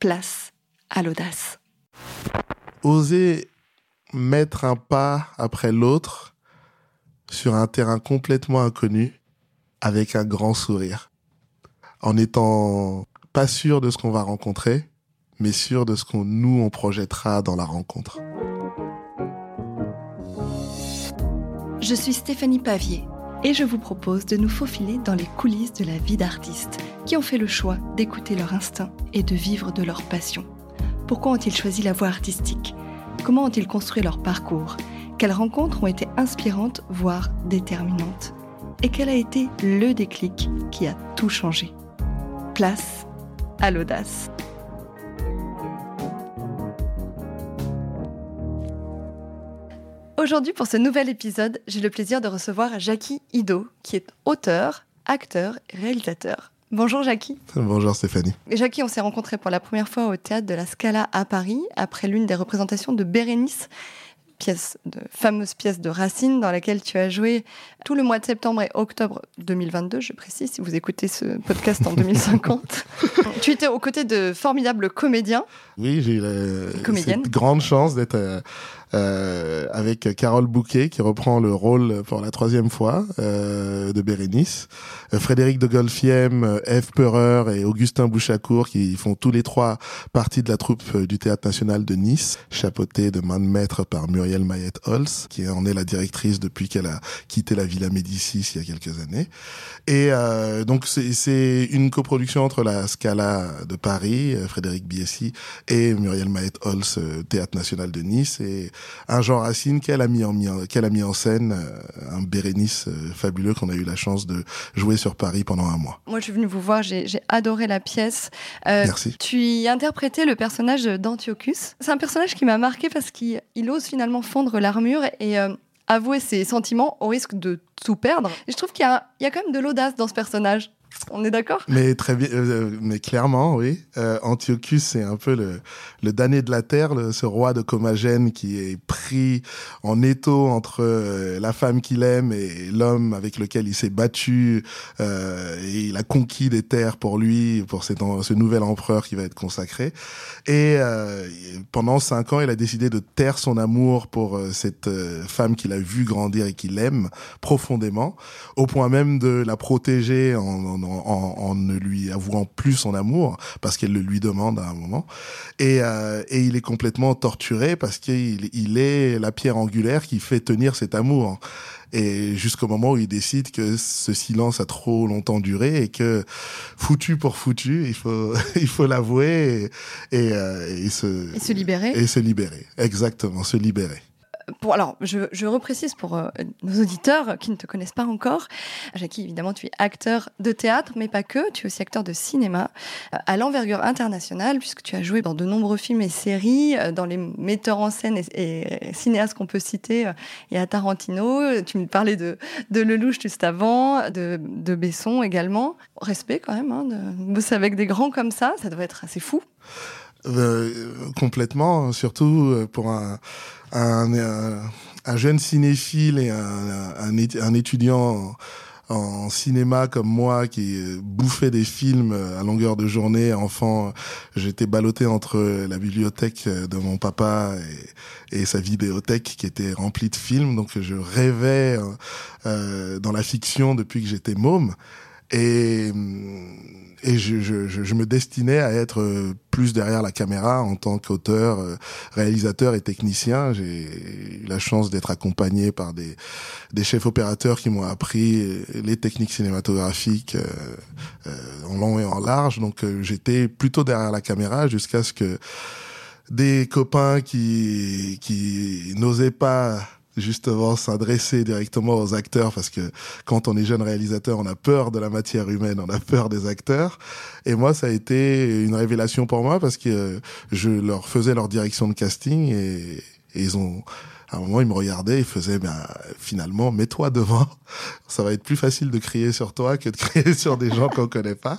place à l'audace. Oser mettre un pas après l'autre sur un terrain complètement inconnu avec un grand sourire. En étant pas sûr de ce qu'on va rencontrer, mais sûr de ce qu'on nous on projettera dans la rencontre. Je suis Stéphanie Pavier et je vous propose de nous faufiler dans les coulisses de la vie d'artistes qui ont fait le choix d'écouter leur instinct et de vivre de leur passion. Pourquoi ont-ils choisi la voie artistique? Comment ont-ils construit leur parcours? Quelles rencontres ont été inspirantes, voire déterminantes? Et quel a été le déclic qui a tout changé? Place à l'audace. Aujourd'hui, pour ce nouvel épisode, j'ai le plaisir de recevoir Jackie Ido, qui est auteur, acteur et réalisateur. Bonjour Jackie. Bonjour Stéphanie. Jackie, on s'est rencontrés pour la première fois au théâtre de la Scala à Paris, après l'une des représentations de Bérénice, pièce de fameuse pièce de Racine dans laquelle tu as joué tout le mois de septembre et octobre 2022, je précise, si vous écoutez ce podcast en 2050. tu étais aux côtés de formidables comédiens. Oui, j'ai eu la cette grande chance d'être euh, euh, avec Carole Bouquet qui reprend le rôle pour la troisième fois euh, de Bérénice, euh, Frédéric de Golfiem, Eve Peurer et Augustin Bouchacourt qui font tous les trois partie de la troupe du Théâtre National de Nice, chapeautée de main de maître par Muriel Mayette-Holz, qui en est la directrice depuis qu'elle a quitté la Villa Médicis il y a quelques années. Et euh, donc c'est une coproduction entre la Scala de Paris, Frédéric Biessi, et Muriel Mayette-Holz, Théâtre National de Nice. Et un Jean Racine qu'elle a mis en, qu'elle a mis en scène, euh, un Bérénice euh, fabuleux qu'on a eu la chance de jouer sur Paris pendant un mois. Moi, je suis venue vous voir, j'ai adoré la pièce. Euh, Merci. Tu y interprétais le personnage d'Antiochus. C'est un personnage qui m'a marqué parce qu'il ose finalement fondre l'armure et avouer ses sentiments au risque de tout perdre. Et je trouve qu'il y, y a quand même de l'audace dans ce personnage. On est d'accord? Mais très bien, euh, mais clairement, oui. Euh, Antiochus, c'est un peu le, le damné de la terre, ce roi de Comagène qui est pris en étau entre euh, la femme qu'il aime et l'homme avec lequel il s'est battu. Euh, et il a conquis des terres pour lui, pour cet, ce nouvel empereur qui va être consacré. Et pendant cinq ans, il a décidé de taire son amour pour cette femme qu'il a vue grandir et qu'il aime profondément, au point même de la protéger en, en en, ne lui avouant plus son amour parce qu'elle le lui demande à un moment. Et, euh, et il est complètement torturé parce qu'il il est la pierre angulaire qui fait tenir cet amour. Et jusqu'au moment où il décide que ce silence a trop longtemps duré et que foutu pour foutu, il faut il faut l'avouer et, et, euh, se, et se libérer. Et se libérer, exactement, se libérer alors, je, je reprécise pour euh, nos auditeurs qui ne te connaissent pas encore. Jackie, évidemment, tu es acteur de théâtre, mais pas que. Tu es aussi acteur de cinéma euh, à l'envergure internationale, puisque tu as joué dans de nombreux films et séries, euh, dans les metteurs en scène et, cinéastes qu'on peut citer, et à Tarantino. Tu me parlais de, de Lelouch juste avant, de, de Besson également. Respect quand même, hein, de bosser avec des grands comme ça, ça doit être assez fou. Complètement, surtout pour un un, un, jeune cinéphile et un, étudiant en, cinéma comme moi qui bouffait des films à longueur de journée, enfant, j'étais ballotté entre la bibliothèque de mon papa et, sa vidéothèque qui était remplie de films. Donc je rêvais euh, dans la fiction depuis que j'étais môme. Et et je, je, je, me destinais à être euh, plus derrière la caméra en tant qu'auteur, euh, réalisateur et technicien. J'ai eu la chance d'être accompagné par des, des chefs opérateurs qui m'ont appris euh, les techniques cinématographiques en long et en large. Donc j'étais plutôt derrière la caméra jusqu'à ce que des copains qui, qui n'osaient pas justement s'adresser directement aux acteurs parce que quand on est jeune réalisateur, on a peur de la matière humaine, on a peur des acteurs. Et moi, ça a été une révélation pour moi parce que je leur faisais leur direction de casting et, ils ont à un moment, il me regardait, il faisait, ben, finalement, mets-toi devant. Ça va être plus facile de crier sur toi que de crier sur des gens qu'on connaît pas.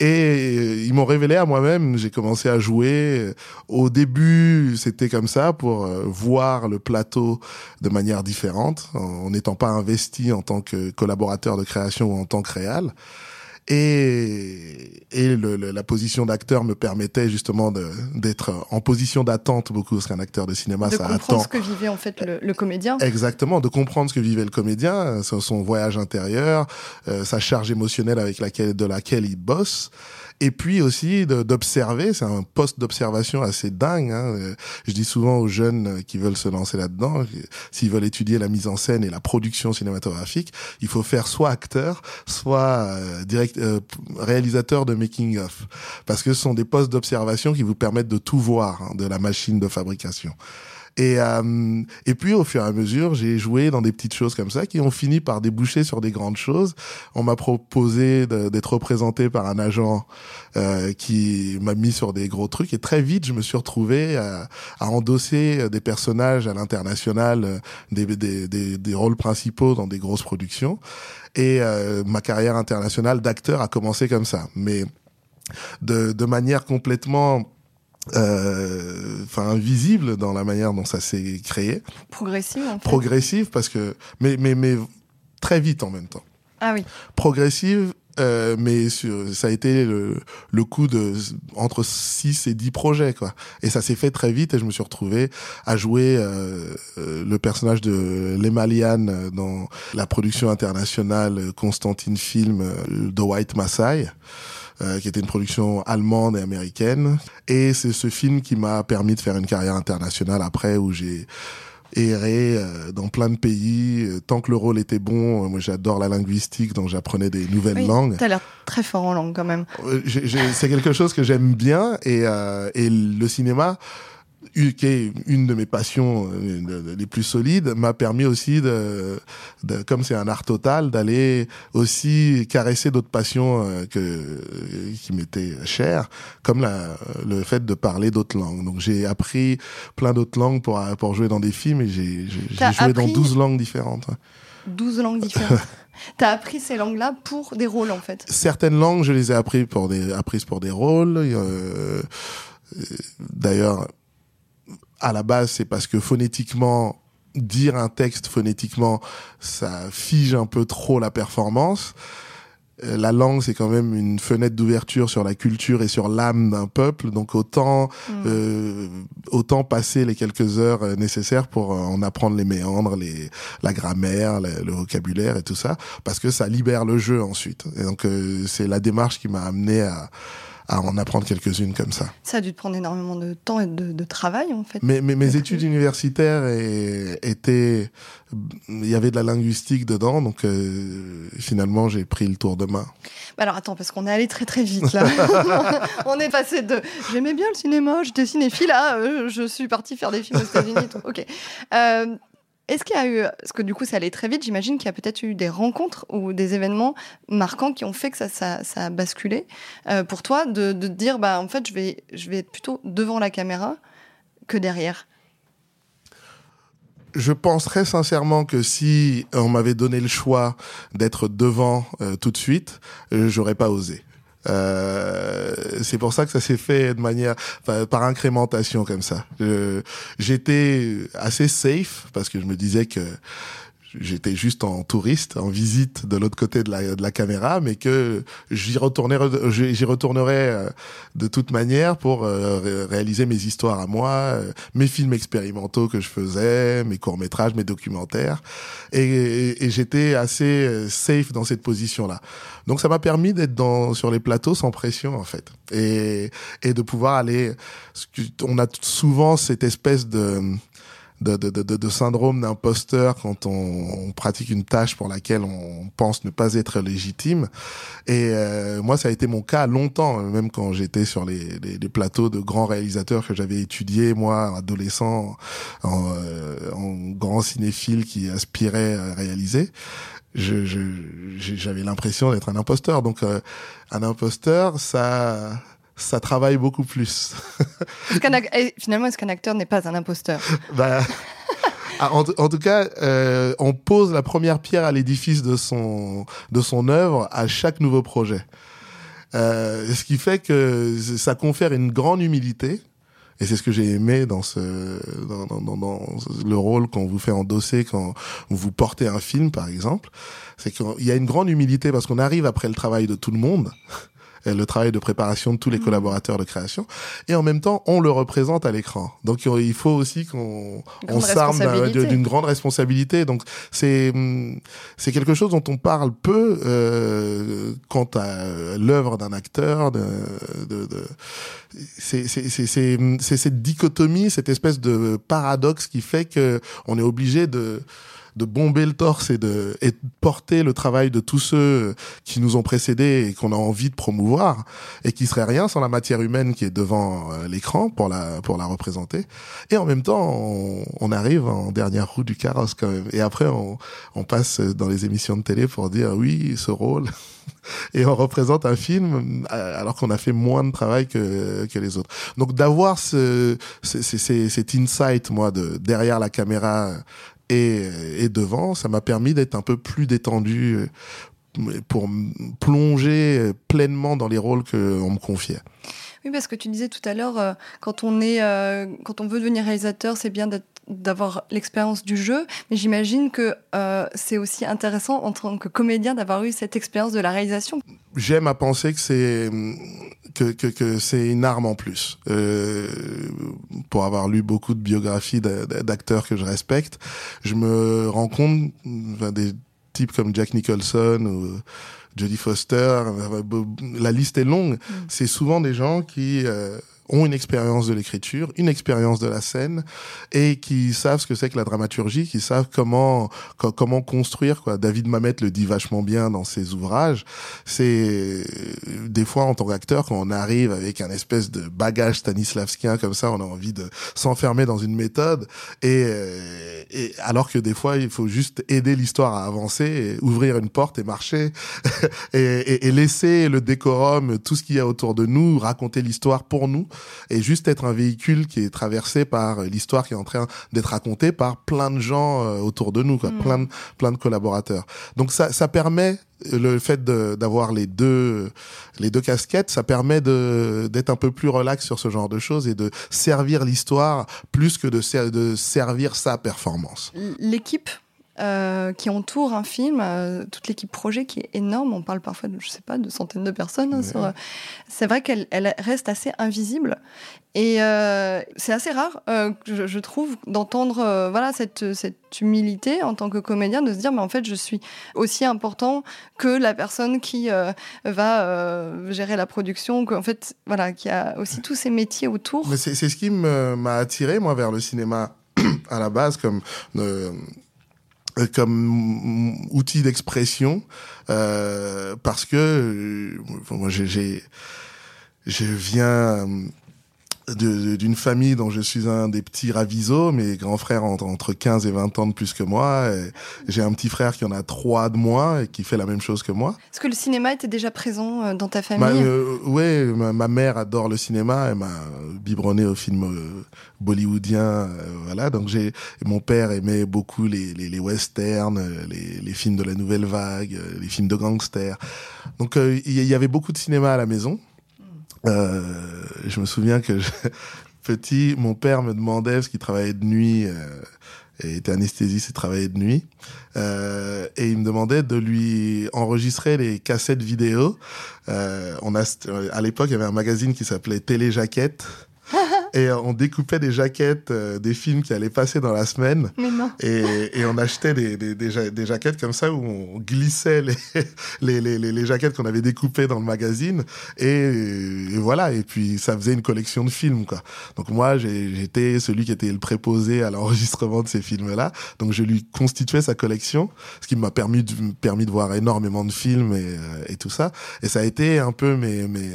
Et ils m'ont révélé à moi-même. J'ai commencé à jouer. Au début, c'était comme ça pour euh, voir le plateau de manière différente, en n'étant pas investi en tant que collaborateur de création ou en tant que réal. Et et le, la position d'acteur me permettait justement d'être en position d'attente beaucoup parce qu'un acteur de cinéma de ça comprendre ce que vivait en fait le, le, comédien. Exactement de comprendre ce que vivait le comédien son, voyage intérieur euh, sa charge émotionnelle avec laquelle de laquelle il bosse et puis aussi d'observer, c'est un poste d'observation assez dingue. Hein. Je dis souvent aux jeunes qui veulent se lancer là-dedans, s'ils veulent étudier la mise en scène et la production cinématographique, il faut faire soit acteur, soit euh, direct, euh, réalisateur de making of, parce que ce sont des postes d'observation qui vous permettent de tout voir hein, de la machine de fabrication. Et, euh, et puis au fur et à mesure, j'ai joué dans des petites choses comme ça qui ont fini par déboucher sur des grandes choses. On m'a proposé d'être représenté par un agent euh, qui m'a mis sur des gros trucs et très vite, je me suis retrouvé à, à endosser des personnages à l'international, euh, des, des, des, des, rôles principaux dans des grosses productions. Et euh, ma carrière internationale d'acteur a commencé comme ça, mais de, de manière complètement euh, enfin visible dans la manière dont ça s'est créé. Progressive. En fait. Progressive parce que mais mais mais très vite en même temps. Ah oui. Progressive. Euh, mais sur, ça a été le, le coup de entre 6 et 10 projets quoi et ça s'est fait très vite et je me suis retrouvé à jouer euh, euh le personnage de Lemalian dans la production internationale Constantine Film euh, The White Maasai euh, qui était une production allemande et américaine. Et c'est ce film qui m'a permis de faire une carrière internationale après, où j'ai erré euh, dans plein de pays. Euh, tant que le rôle était bon, moi j'adore la linguistique, donc j'apprenais des nouvelles oui, langues. T'as l'air très fort en langue quand même. c'est quelque chose que j'aime bien et, et le cinéma qui est une de mes passions euh, les plus solides, m'a permis aussi de, de comme c'est un art total, d'aller aussi caresser d'autres passions euh, que qui m'étaient chères, comme la, le fait de parler d'autres langues. Donc j'ai appris plein d'autres langues pour pour jouer dans des films et j'ai joué dans 12 langues différentes. 12 langues différentes. T'as appris ces langues-là pour des rôles en fait. Certaines langues, je les ai appris pour des apprises pour des rôles. Euh, D'ailleurs, à la base, c'est parce que phonétiquement, dire un texte phonétiquement, ça fige un peu trop la performance. Euh, la langue, c'est quand même une fenêtre d'ouverture sur la culture et sur l'âme d'un peuple, donc autant mmh. euh, autant passer les quelques heures euh, nécessaires pour euh, en apprendre les méandres, les la grammaire, le, le vocabulaire et tout ça, parce que ça libère le jeu ensuite. Et donc euh, c'est la démarche qui m'a amené à à en apprendre quelques-unes comme ça. Ça a dû te prendre énormément de temps et de, de travail en fait. Mais, mais mes études universitaires étaient, il y avait de la linguistique dedans, donc euh, finalement j'ai pris le tour de main. Bah alors attends, parce qu'on est allé très très vite là. on est passé de j'aimais bien le cinéma, j'étais cinéphile, à euh, je suis partie faire des films aux États-Unis. ok. Euh, est-ce qu'il y a eu, parce que du coup ça allait très vite, j'imagine qu'il y a peut-être eu des rencontres ou des événements marquants qui ont fait que ça, ça, ça a basculé euh, pour toi, de, de dire bah en fait je vais, je vais être plutôt devant la caméra que derrière. Je penserais sincèrement que si on m'avait donné le choix d'être devant euh, tout de suite, euh, j'aurais pas osé. Euh, c'est pour ça que ça s'est fait de manière par incrémentation comme ça. J'étais assez safe parce que je me disais que j'étais juste en touriste, en visite de l'autre côté de la, de la caméra, mais que j'y retournerai, j'y retournerai euh, de toute manière pour euh, réaliser mes histoires à moi, euh, mes films expérimentaux que je faisais, mes courts métrages, mes documentaires, et, j'étais assez safe dans cette position-là. Donc ça m'a permis d'être dans sur les plateaux sans pression en fait, et et de pouvoir aller. On a souvent cette espèce de de, de, de, de syndrome d'imposteur quand on, pratique une tâche pour laquelle on pense ne pas être légitime. Et euh, moi, ça a été mon cas longtemps, même quand j'étais sur les, les, les, plateaux de grands réalisateurs que j'avais étudiés, moi, adolescent, en, euh, en grand cinéphile qui aspirait à réaliser j'avais je, l'impression d'être un imposteur. Donc, euh, un imposteur, ça, ça travaille beaucoup plus. est finalement, est-ce qu'un acteur n'est pas un imposteur? Bah, ah, en, en, tout cas, euh, on pose la première pierre à l'édifice de son de son œuvre à chaque nouveau projet. Euh, ce qui fait que ça confère une grande humilité Et c'est ce que j'ai aimé dans ce dans, dans, dans, le rôle qu'on vous fait endosser quand vous portez un film, par exemple. C'est qu'il y a une grande humilité parce qu'on arrive après le travail de tout le monde le travail de préparation de tous les mmh. collaborateurs de création, et en même temps, on le représente à l'écran. Donc il faut aussi qu'on on s'arme d'une grande responsabilité. Donc c'est mmh, c'est quelque chose dont on parle peu euh, quant à l'œuvre d'un acteur. De, de, de c'est cette dichotomie, cette espèce de paradoxe qui fait que on est obligé de de bomber le torse et de, et porter le travail de tous ceux qui nous ont précédés et qu'on a envie de promouvoir et qui serait rien sans la matière humaine qui est devant euh, l'écran pour la pour la représenter. Et en même temps, on, arrive en dernière roue du carrosse quand même. Et après, on, on passe dans les émissions de télé pour dire oui, ce rôle. et on représente un film euh, alors qu'on a fait moins de travail que, que les autres. Donc d'avoir ce, ce, cet insight, moi, de derrière la caméra et, et devant, ça m'a permis d'être un peu plus détendu euh, pour plonger pleinement dans les rôles qu'on me confiait. Oui, parce que tu disais tout à l'heure, euh, quand on est, euh, quand on veut devenir réalisateur, c'est bien d'avoir l'expérience du jeu, mais j'imagine que c'est aussi intéressant en tant que comédien d'avoir eu cette expérience de la réalisation. J'aime à penser que c'est que, que, que c'est une arme en plus. Euh, pour avoir lu beaucoup de biographies d'acteurs que je respecte, je me rends compte des types comme Jack Nicholson ou Jodie Foster, la liste est longue. Mm. C'est souvent des gens qui euh, ont une expérience de l'écriture, une expérience de la scène et qui savent ce que c'est que la dramaturgie, qui savent comment comment construire quoi. David Mamet le dit vachement bien dans ses ouvrages. C'est des fois en tant qu'acteur quand on arrive avec un espèce de bagage stanislavskien comme ça, on a envie de s'enfermer dans une méthode et, et alors que des fois il faut juste aider l'histoire à avancer, ouvrir une porte et marcher et, laisser le décorum, tout ce qu'il y a autour de nous, raconter l'histoire pour nous et juste être un véhicule qui est traversé par l'histoire qui est en train d'être racontée par plein de gens euh, autour de nous, quoi, mm. plein de, plein de collaborateurs. Donc ça, ça permet le fait d'avoir les deux les deux casquettes, ça permet de d'être un peu plus relax sur ce genre de choses et de servir l'histoire plus que de, de servir sa performance. L'équipe euh, qui entoure un film, euh, toute l'équipe projet qui est énorme. On parle parfois de, je sais pas, de centaines de personnes. Hein, euh, c'est vrai qu'elle elle reste assez invisible. Et c'est assez rare, je, je, trouve, d'entendre voilà cette, cette humilité en tant que comédien, de se dire, mais en fait, je suis aussi important que la personne qui va gérer la production, qu'en fait, voilà, qui a aussi tous ces métiers autour. Mais c'est ce qui m'a attiré, moi, vers le cinéma à la base, comme comme outil d'expression euh, parce que euh, moi j'ai je viens d'une famille dont je suis un des petits ravisos. Mes grands frères ont entre 15 et 20 ans de plus que moi. J'ai un petit frère qui en a trois de moins et qui fait la même chose que moi. Est-ce que le cinéma était déjà présent euh, dans ta famille? euh, Oui, ma, mère adore le cinéma. Elle m'a biberonné au film euh, bollywoodien. voilà, donc j'ai mon père aimait beaucoup les, les, les westerns, les, les, films de la nouvelle vague, les films de gangsters. Donc il y avait beaucoup de cinéma à la maison. Euh, je me souviens que petit, mon père me demandait, parce qu'il travaillait de nuit, euh, et était anesthésiste et travaillait de nuit, euh, et il me demandait de lui enregistrer les cassettes vidéo. Euh, on a, à l'époque, il y avait un magazine qui s'appelait Téléjaquette et on découpait des jaquettes euh, des films qui allaient passer dans la semaine. Mais non. Et, et on achetait des, des, des, des, jaquettes comme ça où on glissait les, les, les, les jaquettes qu'on avait découpées dans le magazine. Et, voilà. Et puis ça faisait une collection de films, quoi. Donc moi, j'étais celui qui était le préposé à l'enregistrement de ces films-là. Donc je lui constituais sa collection, ce qui m'a permis de, permis de voir énormément de films et, euh, et tout ça. Et ça a été un peu mes, mes,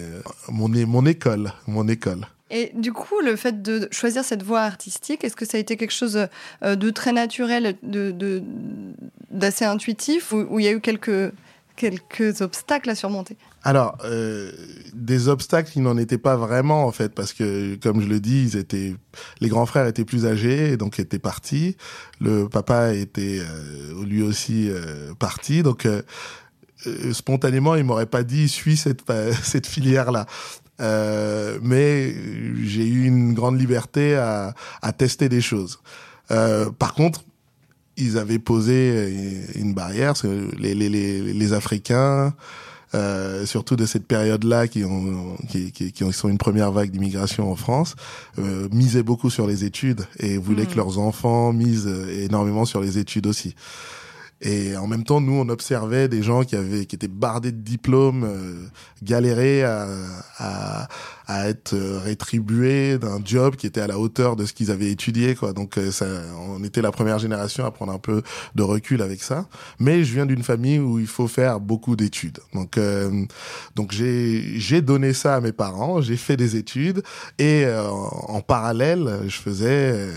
mon, mon école, mon école. Et du coup, le fait de choisir cette voie artistique, est-ce que ça a été quelque chose euh, de très naturel, de, d'assez intuitif, ou, il y a eu quelques, quelques obstacles à surmonter? Alors, euh, des obstacles, il n'en était pas vraiment en fait, parce que comme je le dis, étaient, les grands frères étaient plus âgés, donc étaient partis. Le papa était euh, lui aussi parti, donc spontanément, il m'aurait pas dit suis cette cette filière là. Euh, mais j'ai eu une grande liberté à, à tester des choses. Euh, par contre, ils avaient posé une barrière, les, les, les, les Africains, euh, surtout de cette période-là, qui ont, qui, qui, qui, sont une première vague d'immigration en France, euh, misaient beaucoup sur les études et voulaient que mm. leurs enfants misent énormément sur les études aussi. Et en même temps, nous, on observait des gens qui avaient, qui étaient bardés de diplômes, euh, galérer à, à, à être euh, rétribués d'un job qui était à la hauteur de ce qu'ils avaient étudié, quoi. Donc, euh, ça, on était la première génération à prendre un peu de recul avec ça. Mais je viens d'une famille où il faut faire beaucoup d'études. Donc, donc j'ai, j'ai donné ça à mes parents. J'ai fait des études et en parallèle, je faisais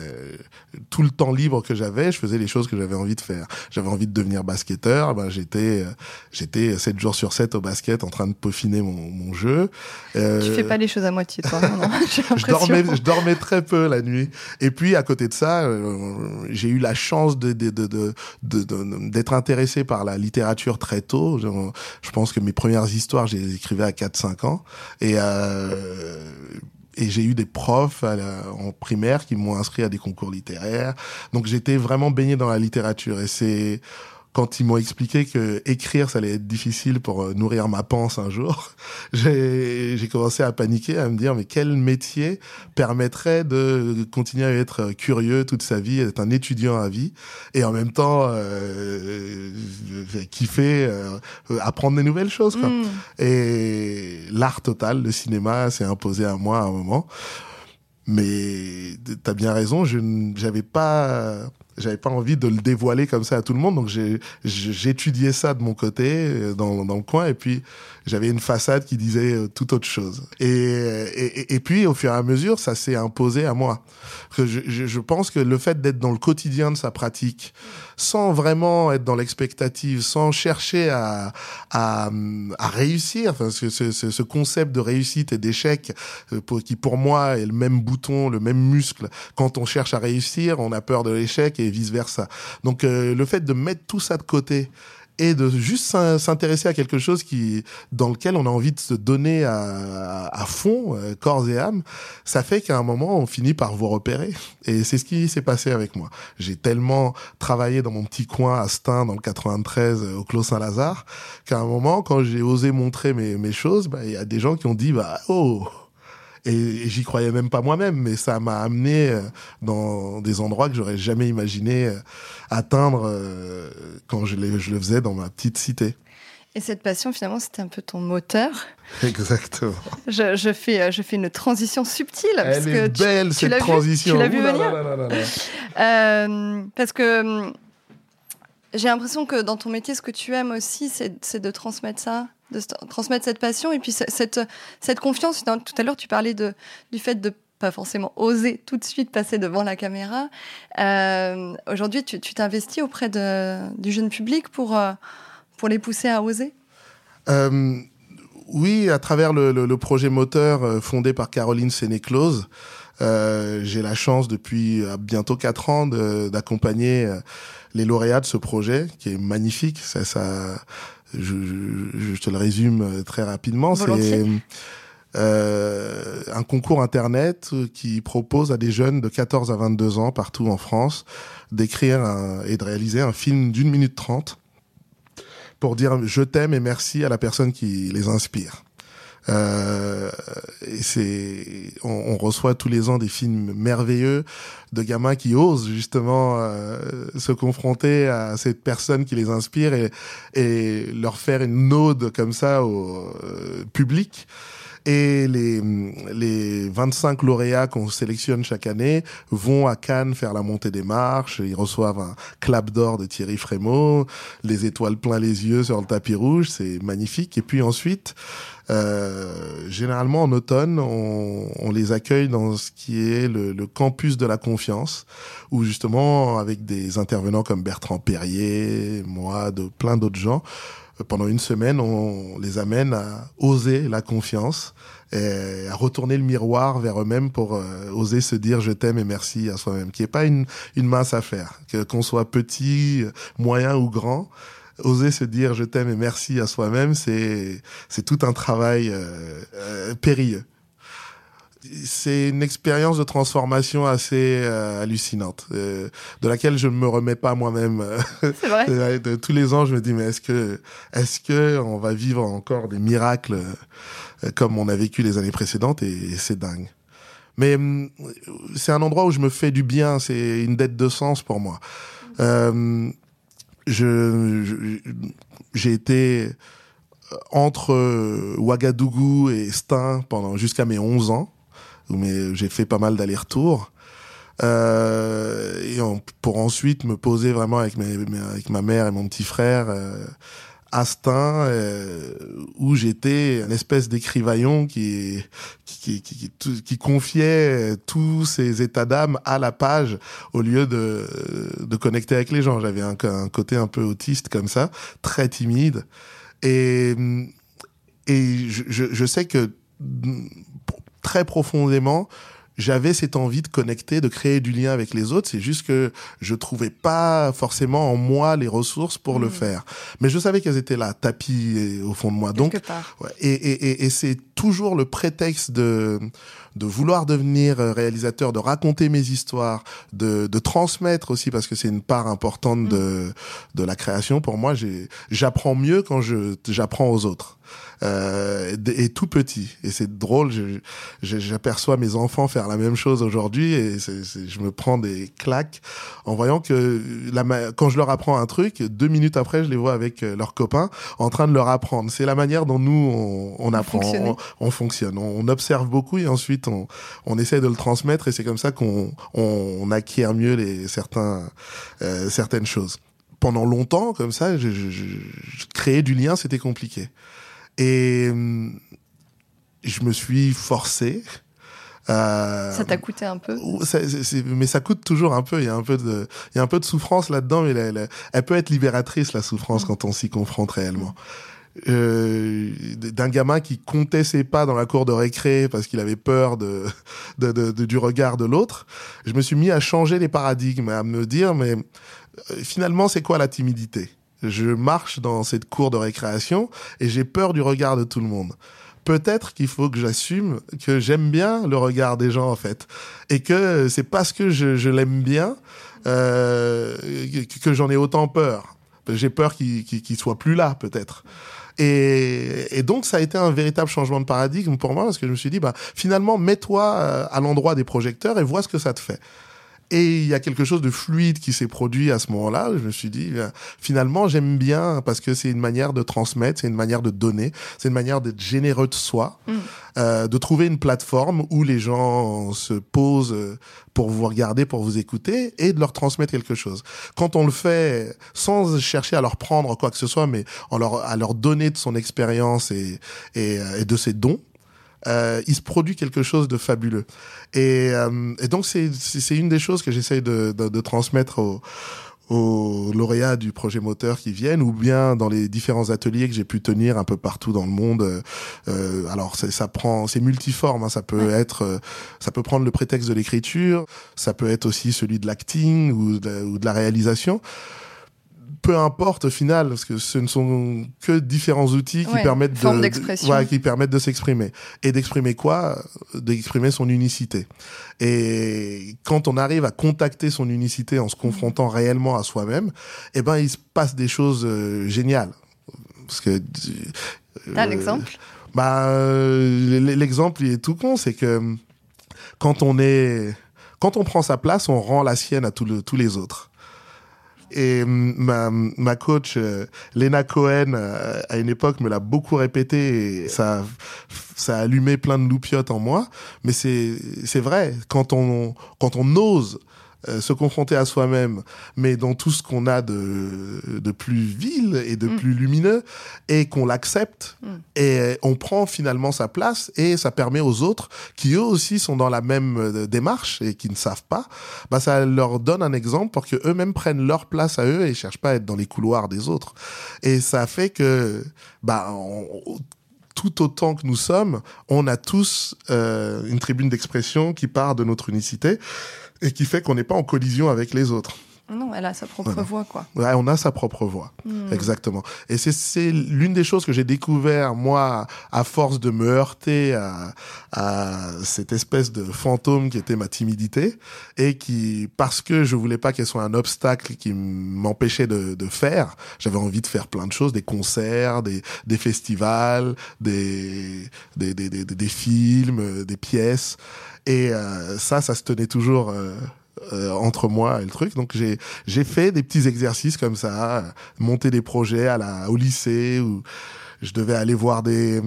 tout le temps libre que j'avais, je faisais les choses que j'avais envie de faire. J'avais envie de devenir basketteur, ben j'étais j'étais 7 jours sur 7 au basket en train de peaufiner mon, mon jeu. Euh, tu fais pas les choses à moitié toi, non, je dormais je dormais très peu la nuit. Et puis à côté de ça, euh, j'ai eu la chance de d'être de, de, de, intéressé par la littérature très tôt. Je, je pense que mes premières histoires, j'ai écrivais à 4 5 ans et euh, et j'ai eu des profs en primaire qui m'ont inscrit à des concours littéraires. Donc j'étais vraiment baigné dans la littérature et c'est quand ils m'ont expliqué que écrire ça allait être difficile pour euh, nourrir ma panse un jour, j'ai commencé à paniquer, à me dire mais quel métier permettrait de continuer à être curieux toute sa vie, être un étudiant à vie et en même temps euh, kiffer, euh, apprendre des nouvelles choses. Quoi. Mm. Et l'art total, le cinéma, s'est imposé à moi à un moment. Mais t'as bien raison, je n'avais pas j'avais pas envie de le dévoiler comme ça à tout le monde, donc j'ai j'étudiais ça de mon côté euh, dans, dans le coin, et puis j'avais une façade qui disait euh, tout autre chose. Et, et, et puis au fur et à mesure, ça s'est imposé à moi. Que je, je, pense que le fait d'être dans le quotidien de sa pratique, sans vraiment être dans l'expectative, sans chercher à, à, à réussir, enfin, ce, ce, ce, concept de réussite et d'échec, euh, qui pour moi est le même bouton, le même muscle. Quand on cherche à réussir, on a peur de l'échec et vice versa. Donc euh, le fait de mettre tout ça de côté et de juste s'intéresser à quelque chose qui dans lequel on a envie de se donner à, à fond euh, corps et âme ça fait qu'à un moment on finit par vous repérer. Et c'est ce qui s'est passé avec moi. J'ai tellement travaillé dans mon petit coin à Stein dans le 93 euh, au Clos Saint-Lazare qu'à un moment quand j'ai osé montrer mes, mes choses bah, il y a des gens qui ont dit bah oh et, j'y croyais même pas moi-même, mais ça m'a amené euh, dans des endroits que j'aurais jamais imaginé euh, atteindre euh, quand je, je le faisais dans ma petite cité. Et cette passion, finalement, c'était un peu ton moteur. Exactement. Je, je, fais, je fais une transition subtile. Elle parce est que belle, tu, cette transition. tu l'as vu venir euh, Parce que hum, j'ai l'impression que dans ton métier, ce que tu aimes aussi, c'est de transmettre ça de transmettre cette passion et puis cette, cette confiance. Tout à l'heure, tu parlais de, du fait de pas forcément oser tout de suite passer devant la caméra. Euh, aujourd'hui, tu t'investis auprès de, du jeune public pour, euh, pour les pousser à oser? Euh, Oui, à travers le, projet moteur fondé par Caroline Sénéclose. J'ai la chance depuis bientôt quatre ans d'accompagner les lauréats de ce projet qui est magnifique. Ça, je, je, te le résume euh, très rapidement. C'est euh, un concours internet qui propose à des jeunes de 14 à 22 ans partout en France d'écrire et de réaliser un film d'une minute trente pour dire je t'aime et merci à la personne qui les inspire. Euh, c'est, on, on, reçoit tous les ans des films merveilleux de gamins qui osent justement euh, se confronter à cette personne qui les inspire et, et leur faire une ode comme ça au euh, public. Et les, les 25 lauréats qu'on sélectionne chaque année vont à Cannes faire la montée des marches. Ils reçoivent un clap d'or de Thierry Frémaux, les étoiles plein les yeux sur le tapis rouge. C'est magnifique. Et puis ensuite, euh, généralement en automne, on, on, les accueille dans ce qui est le, le, campus de la confiance, où justement, avec des intervenants comme Bertrand Perrier, moi, de plein d'autres gens, pendant une semaine, on les amène à oser la confiance et à retourner le miroir vers eux-mêmes pour euh, oser se dire je t'aime et merci à soi-même, qui est pas une, une mince affaire, que qu'on soit petit, moyen ou grand oser se dire je t'aime et merci à soi-même, c'est c'est tout un travail euh, euh, périlleux. C'est une expérience de transformation assez euh, hallucinante, euh, de laquelle je ne me remets pas moi-même. C'est vrai. de, tous les ans, je me dis mais est-ce que est-ce que on va vivre encore des miracles euh, comme on a vécu les années précédentes? Et, et c'est dingue. Mais hum, c'est un endroit où je me fais du bien, c'est une dette de sens pour moi. Je je- j'ai été entre Ouagadougou et Stein pendant jusqu'à mes 11 ans, mes- j'ai fait pas mal d'allers-retours. Euh, et pour ensuite me poser vraiment avec, ma mère et mon petit frère euh, à euh, où j'étais une espèce d'écrivaillon qui, qui, confiait tous ses états d'âme à la page au lieu de, de connecter avec les gens. J'avais un, côté un peu autiste comme ça, très timide. Et, et je, sais que très profondément, j'avais cette envie de connecter, de créer du lien avec les autres. C'est juste que je trouvais pas forcément en moi les ressources pour le Mhm. faire. Mais je savais qu'elles étaient là, tapis au fond de moi. Donc, Quelque part. Ouais, et, et, et, et c'est toujours le prétexte de, de vouloir devenir réalisateur, de raconter mes histoires, de, de transmettre aussi, parce que c'est une part importante de, de la création. Pour moi, j'ai, j'apprends mieux quand je, j'apprends aux autres. Euh, et, tout petit. Et c'est drôle, j'aperçois mes enfants faire la même chose aujourd'hui et c'est, c'est- je me prends des claques en voyant que la, ma- quand je leur apprends un truc, deux minutes après, je les vois avec euh, leurs copains en train de leur apprendre. C'est la manière dont nous, on, on apprend, on, on fonctionne. On, on observe beaucoup et ensuite on, on essaie de le transmettre et c'est comme ça qu'on on, on acquiert mieux les, certains, euh, certaines choses. Pendant longtemps, comme ça, je, je, je- je- créer du lien, c'était compliqué. Et hum, je me suis forcé. euh, Ça t'a coûté un peu. Mais ça coûte toujours un peu. Il y a un peu de, il y a un peu de souffrance là-dedans, mais la- la- elle peut être libératrice la souffrance quand on s'y confronte réellement. Euh, d'un gamin qui comptait ses pas dans la cour de récré parce qu'il avait peur de, de, de- de- du regard de l'autre, je me suis mis à changer les paradigmes, à me dire mais euh, finalement c'est quoi la timidité? Je marche dans cette cour de récréation et j'ai peur du regard de tout le monde peut-être qu'il faut que j'assume que j'aime bien le regard des gens en fait et que c'est parce que je, l'aime bien euh, que, j'en ai autant peur. J'ai peur qu'il qu'il soit plus là peut-être. Et, et donc ça a été un véritable changement de paradigme pour moi parce que je me suis dit bah finalement mets-toi euh, à l'endroit des projecteurs et vois ce que ça te fait. Et il y a quelque chose de fluide qui s'est produit à ce moment-là. Je me suis dit, euh, finalement, j'aime bien parce que c'est une manière de transmettre, c'est une manière de donner, c'est une manière d'être généreux de soi, Mm. euh, de trouver une plateforme où les gens se posent euh, pour vous regarder, pour vous écouter et de leur transmettre quelque chose. Quand on le fait sans chercher à leur prendre quoi que ce soit, mais en leur, à leur donner de son expérience et, et, euh, et de ses dons, euh, il se produit quelque chose de fabuleux. Et, euh, et donc c'est une des choses que j'essaye de, de, de transmettre aux, aux lauréats du projet moteur qui viennent ou bien dans les différents ateliers que j'ai pu tenir un peu partout dans le monde. Euh, euh, alors c'est- ça prend, c'est multiforme. hein, ça peut Ouais. être, euh, ça peut prendre le prétexte de l'écriture, ça peut être aussi celui de l'acting ou ou de la réalisation. Peu importe au final, parce que ce ne sont que différents outils qui Ouais, permettent de, de- voilà, qui permettent de s'exprimer et d'exprimer quoi, d'exprimer son unicité. Et quand on arrive à contacter son unicité en se confrontant réellement à soi-même, eh ben il se passe des choses euh, géniales. Parce que T'as un euh, exemple bah, euh, l'exemple il est tout con, c'est que quand on est, quand on prend sa place, on rend la sienne à le- tous les autres. Et ma, ma coach, euh, Lena Cohen, euh, à une époque, me l'a beaucoup répété et ça, ça a allumé plein de loupiotes en moi. Mais c'est, c'est vrai, quand on, quand on ose euh, se confronter à soi-même, mais dans tout ce qu'on a de, de plus vil et de Mm. plus lumineux, et qu'on l'accepte, Mm. et on prend finalement sa place, et ça permet aux autres, qui eux aussi sont dans la même euh, démarche et qui ne savent pas, bah ça leur donne un exemple pour que eux-mêmes prennent leur place à eux et cherchent pas à être dans les couloirs des autres. Et ça fait que, bah, on- tout autant que nous sommes, on a tous euh, une tribune d'expression qui part de notre unicité et qui fait qu'on n'est pas en collision avec les autres. Non, elle a sa propre voix, quoi. Ouais, on a sa propre voix, hmm. exactement. Et c'est l'une des choses que j'ai découvert, moi, à force de me heurter à, à cette espèce de fantôme qui était ma timidité, et qui, parce que je voulais pas qu'elle soit un obstacle qui m'empêchait de, de faire, j'avais envie de faire plein de choses, des concerts, des, des festivals, des, des, des, des, des films, des pièces. Et euh, ça, ça se tenait toujours... Euh, euh, entre moi et le truc. Donc j'ai j'ai fait des petits exercices comme ça, monter des projets à la au lycée où je devais aller voir des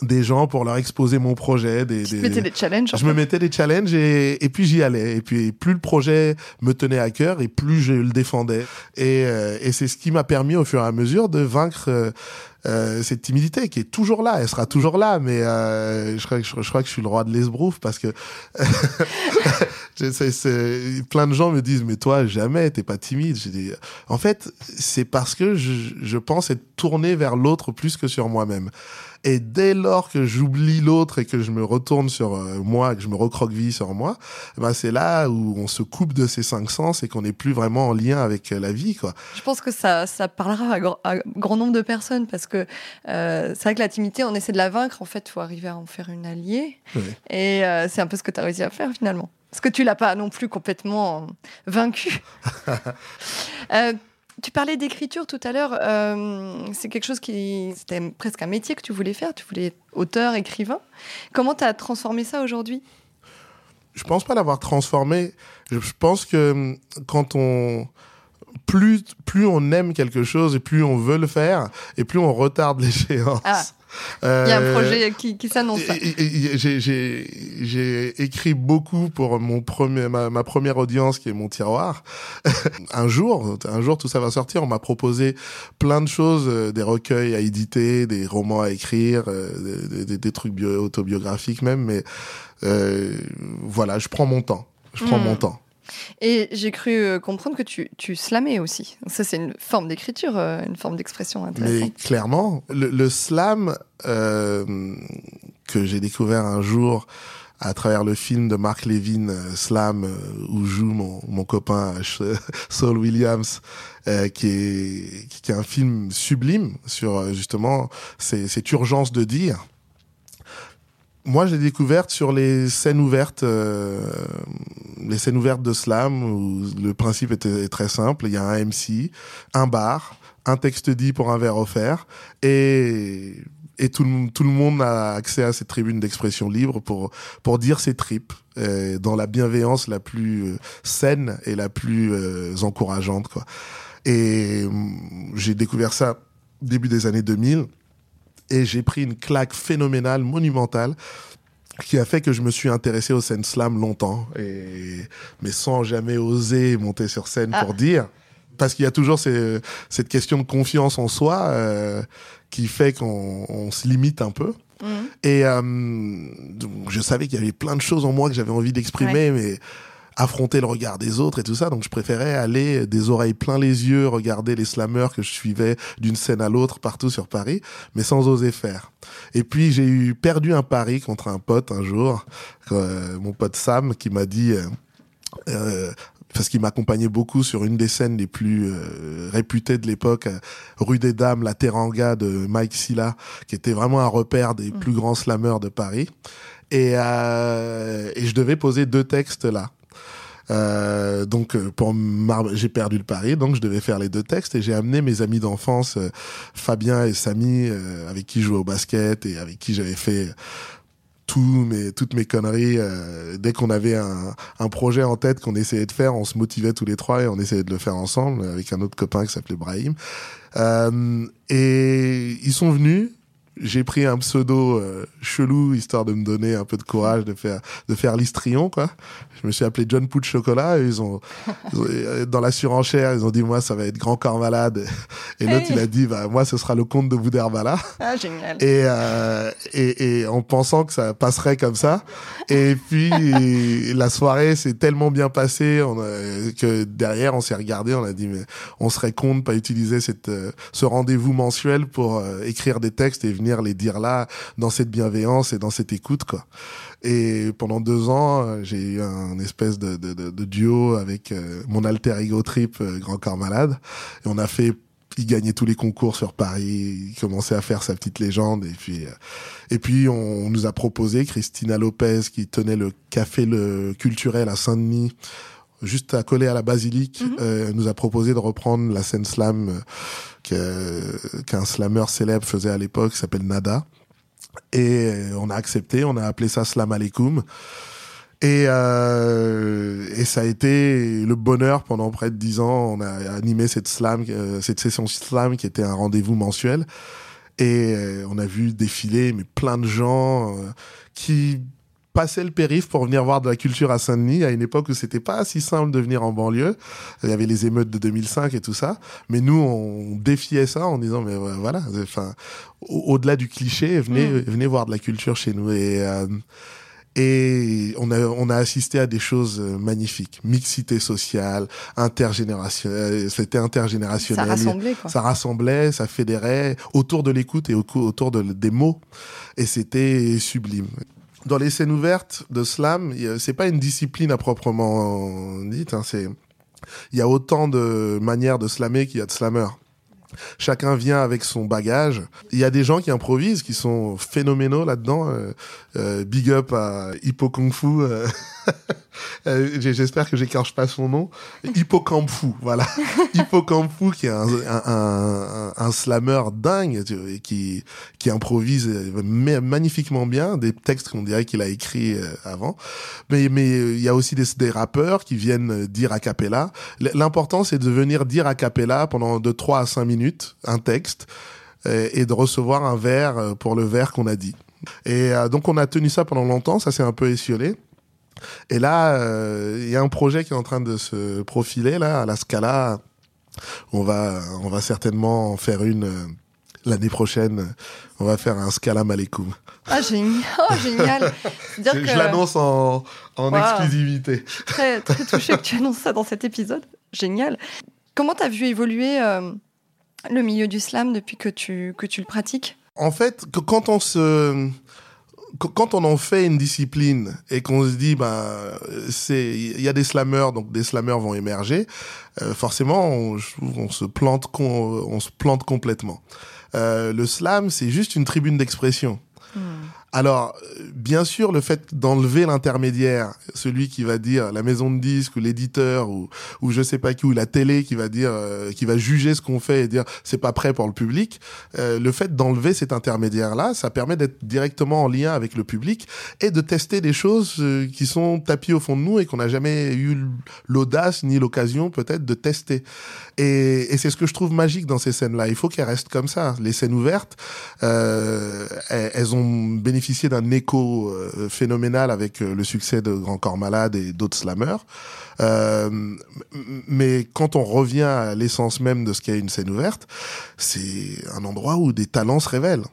des gens pour leur exposer mon projet. Des, tu des... mettais des challenges. Je me mettais des challenges et, et puis j'y allais. Et puis plus le projet me tenait à cœur et plus je le défendais. Et, euh, et c'est ce qui m'a permis au fur et à mesure de vaincre euh, euh, cette timidité qui est toujours là, elle sera toujours là, mais euh, je, crois que, je, crois que je suis le roi de l'esbrouf parce que plein de gens me disent mais toi jamais t'es pas timide. J'ai dit en fait c'est parce que je, je pense être tourné vers l'autre plus que sur moi-même. Et dès lors que j'oublie l'autre et que je me retourne sur euh, moi, que je me recroqueville sur moi, ben c'est là où on se coupe de ces cinq sens et qu'on n'est plus vraiment en lien avec euh, la vie, quoi. Je pense que ça, ça parlera à, grand nombre de personnes parce que euh, c'est vrai que la timidité, on essaie de la vaincre. En fait, il faut arriver à en faire une alliée. Et euh, c'est un peu ce que tu as réussi à faire finalement. Parce que tu l'as pas non plus complètement vaincu. euh, tu parlais d'écriture tout à l'heure. Euh, c'est quelque chose qui. C'était presque un métier que tu voulais faire. Tu voulais être auteur, écrivain. Comment tu as transformé ça aujourd'hui? Je pense pas l'avoir transformé. Je pense que quand on. Plus, plus on aime quelque chose et plus on veut le faire, et plus on retarde l'échéance. Ah. Il y a un projet qui, qui s'annonce. J'ai écrit beaucoup pour mon premier, ma, ma, première audience qui est mon tiroir. un jour, un jour tout ça va sortir. On m'a proposé plein de choses, euh, des recueils à éditer, des romans à écrire, euh, des, des, des trucs bio, autobiographiques même. Mais euh, voilà, je prends mon temps. Je prends hmm. mon temps. Et j'ai cru euh, comprendre que tu, tu slamais aussi. Ça, c'est une forme d'écriture, euh, une forme d'expression intéressante. Mais clairement, le, slam euh, que j'ai découvert un jour à travers le film de Mark Levin, Slam, où joue mon, mon copain Saul Williams, qui, est, qui est un film sublime sur justement cette urgence de dire moi, j'ai découvert sur les scènes ouvertes, euh, les scènes ouvertes de slam où le principe était très simple. Il y a un MC, un bar, un texte dit pour un verre offert et et tout le, tout le monde a accès à cette tribune d'expression libre pour pour dire ses tripes euh, dans la bienveillance la plus euh, saine et la plus encourageante quoi. Et hum, j'ai découvert ça début des années 2000 et j'ai pris une claque phénoménale, monumentale qui a fait que je me suis intéressé au scène slam longtemps, et, mais sans jamais oser monter sur scène pour ah. dire. Parce qu'il y a toujours ces, cette question de confiance en soi euh, qui fait qu'on se limite un peu. Mhm. Et euh, je savais qu'il y avait plein de choses en moi que j'avais envie d'exprimer, mais affronter le regard des autres et tout ça. Donc je préférais aller des oreilles plein les yeux, regarder les slammers que je suivais d'une scène à l'autre partout sur Paris, mais sans oser faire. Et puis j'ai eu perdu un pari contre un pote un jour, euh, mon pote Sam, qui m'a dit. Euh, euh parce qu'il m'accompagnait beaucoup sur une des scènes les plus euh, réputées de l'époque, rue des Dames, la Teranga de Mike Silla, qui était vraiment un repère des mmh. plus grands slammers de Paris. Et, euh, et je devais poser deux textes là. Euh, donc euh, pour j'ai perdu le pari, donc je devais faire les deux textes et j'ai amené mes amis d'enfance, euh, Fabien et Samy, avec qui je jouais au basket et avec qui j'avais fait tout mes, toutes mes conneries. dès qu'on avait un, un, projet en tête qu'on essayait de faire, on se motivait tous les trois et on essayait de le faire ensemble avec un autre copain qui s'appelait Brahim. et ils sont venus j'ai pris un pseudo euh, chelou histoire de me donner un peu de courage de faire de faire l'histrion quoi. Je me suis appelé John Pou de chocolat et ils ont, euh, dans la surenchère ils ont dit moi ça va être Grand Corps Malade et l'autre il a dit bah moi ce sera le comte de Boudherbala. Ah génial. Et, euh, et et en pensant que ça passerait comme ça et puis la soirée s'est tellement bien passée on que derrière on s'est regardé on a dit mais on serait con de pas utiliser cette ce rendez-vous mensuel pour écrire des textes et les dire là dans cette bienveillance et dans cette écoute quoi. Et pendant deux ans, j'ai eu un espèce de, duo avec mon alter ego trip Grand Corps Malade. Et on a fait il gagnait tous les concours sur Paris, il commençait à faire sa petite légende et puis et puis on, nous a proposé Christina Lopez qui tenait le café le culturel à Saint-Denis juste à coller à la basilique, euh, nous a proposé de reprendre la scène slam euh, qu'un slammer célèbre faisait à l'époque, qui s'appelle Nada. Et euh, on a accepté, on a appelé ça Slam Aleikum. Et, euh, et ça a été le bonheur pendant près de dix ans. On a animé cette slam, cette session slam qui était un rendez-vous mensuel. Et on a vu défiler mais plein de gens qui passer le périph pour venir voir de la culture à Saint-Denis à une époque où c'était pas si simple de venir en banlieue. Il y avait les émeutes de 2005 et tout ça. Mais nous, on défiait ça en disant, mais voilà, enfin, au-delà du cliché, venez, mm. venez voir de la culture chez nous. Et, euh, et on a, on a assisté à des choses euh, magnifiques. Mixité sociale, intergénérationnelle, c'était intergénérationnel. Ça rassemblait, quoi. Ça rassemblait, ça fédérait autour de l'écoute et autour de, des mots. Et c'était sublime dans les scènes ouvertes de slam, c'est pas une discipline à proprement dite. Hein, c'est il y a autant de manières de slammer qu'il y a de slammers. Chacun vient avec son bagage. Il y a des gens qui improvisent, qui sont phénoménaux là-dedans. Euh, euh, big up à Hippo Kung Fu. Euh, j'espère que j'écorche pas son nom. Hippo Kung Fu, voilà. Hippo Kung Fu qui est un, un, un, un slammer dingue qui, qui improvise magnifiquement bien des textes qu'on dirait qu'il a écrits avant. Mais mais il y a aussi des, des rappeurs qui viennent dire a cappella. L'important c'est de venir dire a cappella pendant de 3 à 5 minutes un texte, euh, et, de recevoir un verre euh, pour le verre qu'on a dit. Et euh, donc on a tenu ça pendant longtemps, ça s'est un peu étiolé. Et là, il y a un projet qui est en train de se profiler là à la Scala. On va, on va certainement en faire une l'année prochaine. On va faire un Scala Malekoum. Ah génial, oh, génial. Je, l'annonce en, en exclusivité. très très touché que tu annonces ça dans cet épisode. Génial. Comment tu as vu évoluer le milieu du slam depuis que tu, que tu le pratiques? En fait, quand on se quand on en fait une discipline et qu'on se dit bah c'est il y a des slammers donc des slammers vont émerger euh, forcément on, on, se plante on se plante complètement euh, le slam c'est juste une tribune d'expression. Alors, bien sûr, le fait d'enlever l'intermédiaire, celui qui va dire la maison de disques ou l'éditeur ou, ou je sais pas qui ou la télé qui va dire, euh, qui va juger ce qu'on fait et dire c'est pas prêt pour le public, euh, le fait d'enlever cet intermédiaire-là, ça permet d'être directement en lien avec le public et de tester des choses euh, qui sont tapis au fond de nous et qu'on n'a jamais eu l'audace ni l'occasion peut-être de tester. Et, et c'est ce que je trouve magique dans ces scènes-là. Il faut qu'elles restent comme ça. Les scènes ouvertes, elles, elles ont bénéficié d'un écho euh, phénoménal avec euh, le succès de Grand Corps Malade et d'autres slammers. Euh, mais quand on revient à l'essence même de ce qu'est une scène ouverte, c'est un endroit où des talents se révèlent.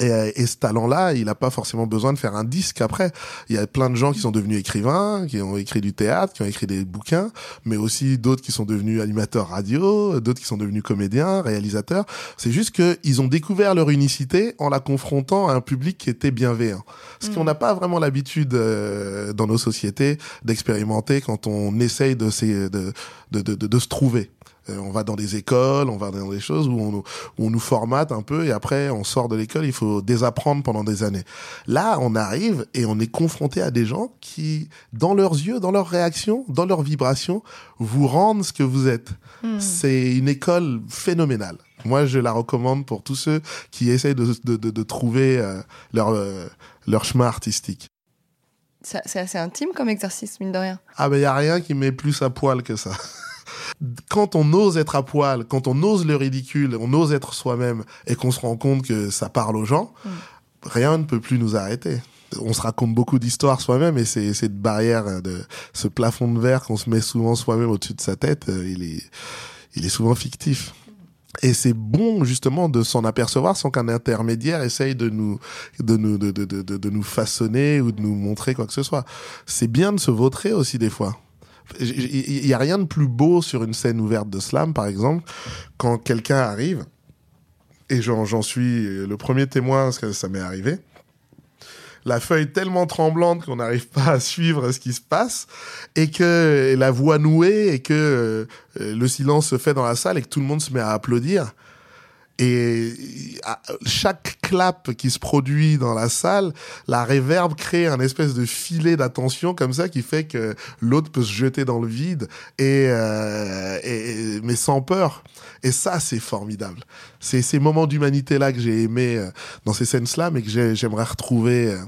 Et, et, ce talent-là, il n'a pas forcément besoin de faire un disque après. Il y a plein de gens qui sont devenus écrivains, qui ont écrit du théâtre, qui ont écrit des bouquins, mais aussi d'autres qui sont devenus animateurs radio, d'autres qui sont devenus comédiens, réalisateurs. C'est juste qu'ils ont découvert leur unicité en la confrontant à un public qui était bienveillant. Ce qu'on mm. n'a pas vraiment l'habitude euh, dans nos sociétés d'expérimenter quand on essaye de, de, de, de, de se trouver. Euh, on va dans des écoles, on va dans des choses où on, on nous formate un peu et après on sort de l'école, il faut désapprendre pendant des années. Là, on arrive et on est confronté à des gens qui, dans leurs yeux, dans leurs réactions, dans leurs vibrations, vous rendent ce que vous êtes. Hmm. C'est une école phénoménale. Moi, je la recommande pour tous ceux qui essayent de, de, de, trouver euh, leur, euh, leur chemin artistique. C'est assez intime comme exercice, mine de rien. Ah ben, il y a rien qui met plus à poil que ça. quand on ose être à poil, quand on ose le ridicule, on ose être soi-même et qu'on se rend compte que ça parle aux gens, mm. rien ne peut plus nous arrêter. On se raconte beaucoup d'histoires soi-même et c'est cette barrière de ce plafond de verre qu'on se met souvent soi-même au-dessus de sa tête, euh, il est, il est souvent fictif. Et c'est bon justement de s'en apercevoir sans qu'un intermédiaire essaye de nous de nous de, de, de, de, nous façonner ou de nous montrer quoi que ce soit. C'est bien de se vautrer aussi des fois. Il y a rien de plus beau sur une scène ouverte de slam, par exemple, quand quelqu'un arrive, et j'en suis le premier témoin, parce que ça m'est arrivé, la feuille tellement tremblante qu'on n'arrive pas à suivre ce qui se passe et que la voix nouée et que euh, le silence se fait dans la salle et que tout le monde se met à applaudir. Et chaque clap qui se produit dans la salle, la réverbe crée un espèce de filet d'attention comme ça qui fait que l'autre peut se jeter dans le vide et, euh, mais sans peur. Et ça, c'est formidable. C'est ces moments d'humanité là que j'ai aimé euh, dans ces scènes là, mais que j'aimerais retrouver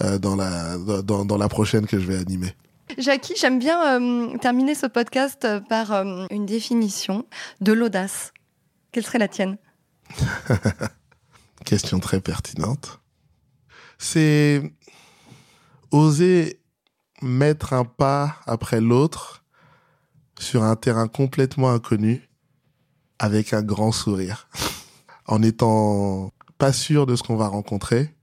euh, dans la dans, la prochaine que je vais animer. Jackie, j'aime bien terminer ce podcast par une définition de l'audace. Quelle serait la tienne? Question très pertinente. C'est oser mettre un pas après l'autre sur un terrain complètement inconnu avec un grand sourire. en étant pas sûr de ce qu'on va rencontrer,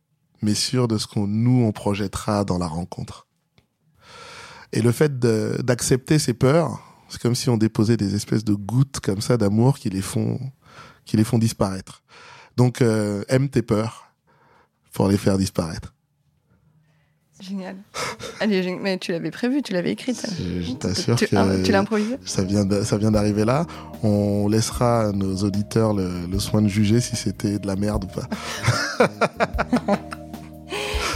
mais sûr de ce qu'on nous on projettera dans la rencontre. Et le fait d'accepter ces peurs, c'est comme si on déposait des espèces de gouttes comme ça d'amour qui les font qui les font disparaître. Donc, euh, aime tes peurs pour les faire disparaître. Génial. Allez, mais tu l'avais prévu, tu l'avais écrite. Je t'assure que ah, tu l'as improvisé? Ça vient, ça vient d'arriver là. On laissera à nos auditeurs le, le soin de juger si c'était de la merde ou pas.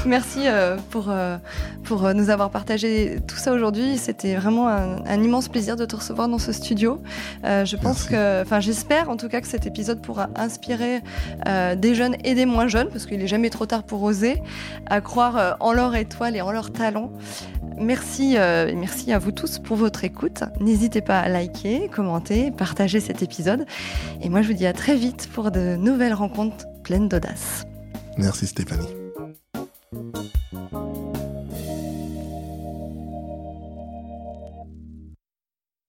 Merci euh, pour, euh, pour euh, nous avoir partagé tout ça aujourd'hui. C'était vraiment un, un, immense plaisir de te recevoir dans ce studio. Je pense Merci. que, enfin, j'espère en tout cas que cet épisode pourra inspirer des jeunes et des moins jeunes, parce qu'il n'est jamais trop tard pour oser, à croire en leur étoile et en leur talent. Merci, euh, merci à vous tous pour votre écoute. N'hésitez pas à liker, commenter, partager cet épisode. Et moi, je vous dis à très vite pour de nouvelles rencontres pleines d'audace. Merci Stéphanie. Música